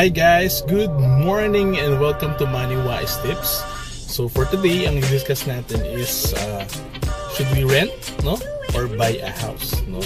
Hi guys, good morning and welcome to Money Wise Tips. So for today, ang i-discuss natin is uh, should we rent, no? Or buy a house, no?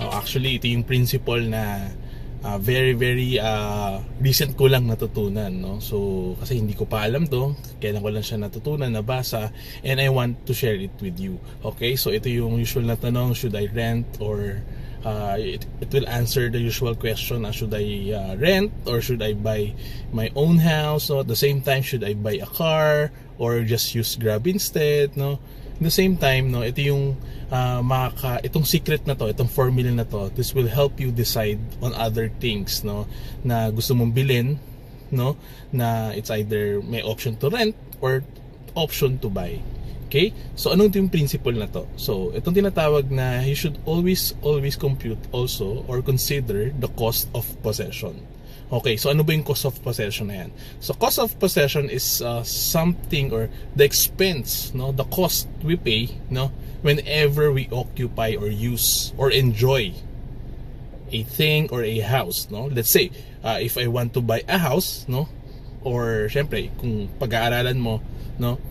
Uh, actually, ito yung principle na uh, very very uh, recent ko lang natutunan, no? So kasi hindi ko pa alam to, kailan ko lang siya natutunan, nabasa, and I want to share it with you. Okay? So ito yung usual na tanong, should I rent or uh, it, it will answer the usual question uh, should I uh, rent or should I buy my own house no? at the same time should I buy a car or just use Grab instead no at the same time no ito yung uh, makaka itong secret na to itong formula na to this will help you decide on other things no na gusto mong bilhin no na it's either may option to rent or option to buy Okay? So, anong yung principle na to? So, itong tinatawag na you should always, always compute also or consider the cost of possession. Okay, so ano ba yung cost of possession na yan? So, cost of possession is uh, something or the expense, no? The cost we pay, no? Whenever we occupy or use or enjoy a thing or a house, no? Let's say, uh, if I want to buy a house, no? Or, syempre, kung pag-aaralan mo, no?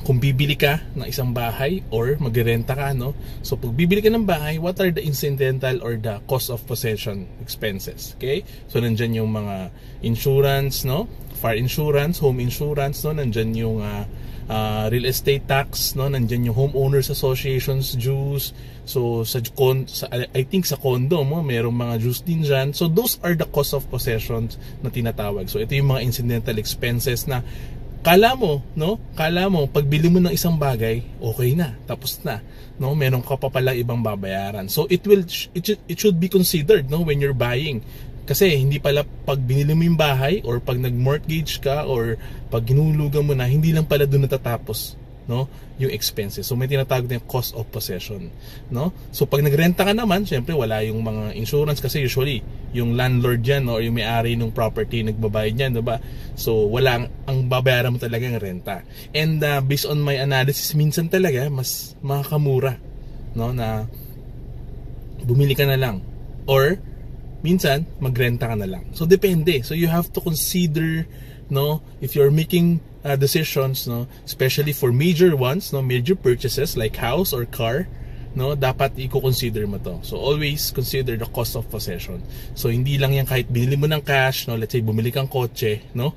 Kung bibili ka ng isang bahay or magrenta ka no? So pag bibili ka ng bahay what are the incidental or the cost of possession expenses? Okay? So nandiyan yung mga insurance no? Fire insurance home insurance no? Nandiyan yung uh, uh, real estate tax no? Nandiyan yung homeowners associations dues. So sa, con, sa I think sa condo mo merong mga dues din dyan. So those are the cost of possessions na tinatawag. So ito yung mga incidental expenses na kala mo, no? Kala mo, pagbili mo ng isang bagay, okay na, tapos na. No, meron ka pa pala ibang babayaran. So it will it should, it should be considered no when you're buying. Kasi hindi pala pag binili mo yung bahay or pag nag-mortgage ka or pag ginulugan mo na, hindi lang pala doon natatapos no yung expenses. So may tinatawag na cost of possession no? So pag nagrenta ka naman syempre wala yung mga insurance kasi usually yung landlord diyan no, or yung may-ari ng property nagbabayad niyan diba so wala ang, ang babayaran mo talaga ng renta. And uh, based on my analysis minsan talaga mas makakamura no na bumili ka na lang. Or minsan magrenta ka na lang. So depende. So you have to consider no if you're making uh, decisions no especially for major ones no major purchases like house or car no dapat i-consider mo to. So always consider the cost of possession. So hindi lang yan kahit binili mo ng cash no let's say bumili kang kotse no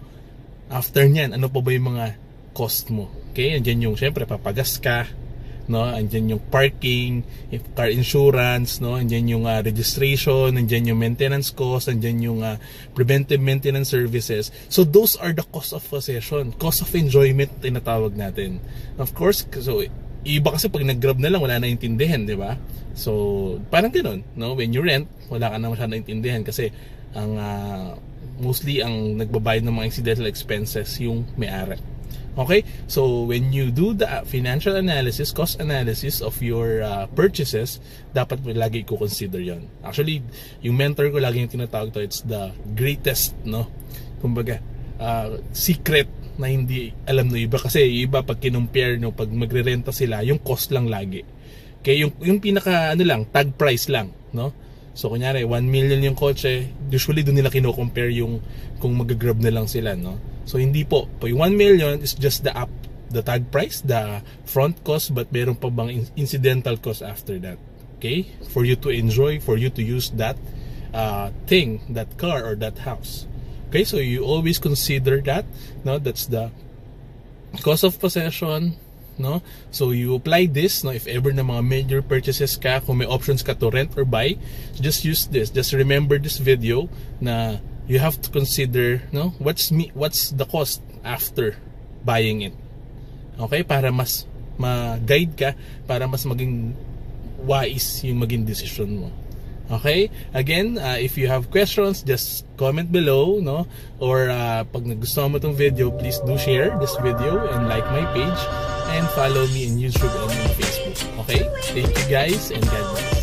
after niyan ano pa ba yung mga cost mo? Okay andiyan yung syempre papagas ka no? Andyan yung parking if car insurance no? Andyan yung uh, registration andyan yung maintenance cost andyan yung uh, preventive maintenance services. So those are the cost of possession cost of enjoyment tinatawag natin. Of course so iba kasi pag nag-grab na lang wala na intindihan di ba? So parang ganoon no? When you rent wala ka na masyadong intindihan kasi ang uh, mostly ang nagbabayad ng mga incidental expenses yung may-ari Okay? So, when you do the financial analysis, cost analysis of your uh, purchases, dapat mo lagi ko consider yon. Actually, yung mentor ko lagi yung tinatawag to, it's the greatest, no? Kumbaga, uh, secret na hindi alam ng iba. Kasi iba pag kinumpare, no, pag magre-renta sila, yung cost lang lagi. Okay? Yung, yung pinaka, ano lang, tag price lang, no? So, kunyari, 1 million yung kotse, usually doon nila kino-compare yung kung mag-grab na lang sila, no? So, hindi po. Po, yung 1 million is just the up, the tag price, the front cost, but meron pa bang incidental cost after that. Okay? For you to enjoy, for you to use that uh, thing, that car or that house. Okay? So, you always consider that, no? That's the cost of possession, no so you apply this no if ever na mga major purchases ka kung may options ka to rent or buy just use this just remember this video na you have to consider no what's me what's the cost after buying it okay para mas ma-guide ka para mas maging wise yung maging decision mo Okay? Again, uh, if you have questions, just comment below, no? Or uh, pag nagustuhan mo itong video, please do share this video and like my page and follow me in YouTube and in Facebook. Okay? Thank you guys and God bless.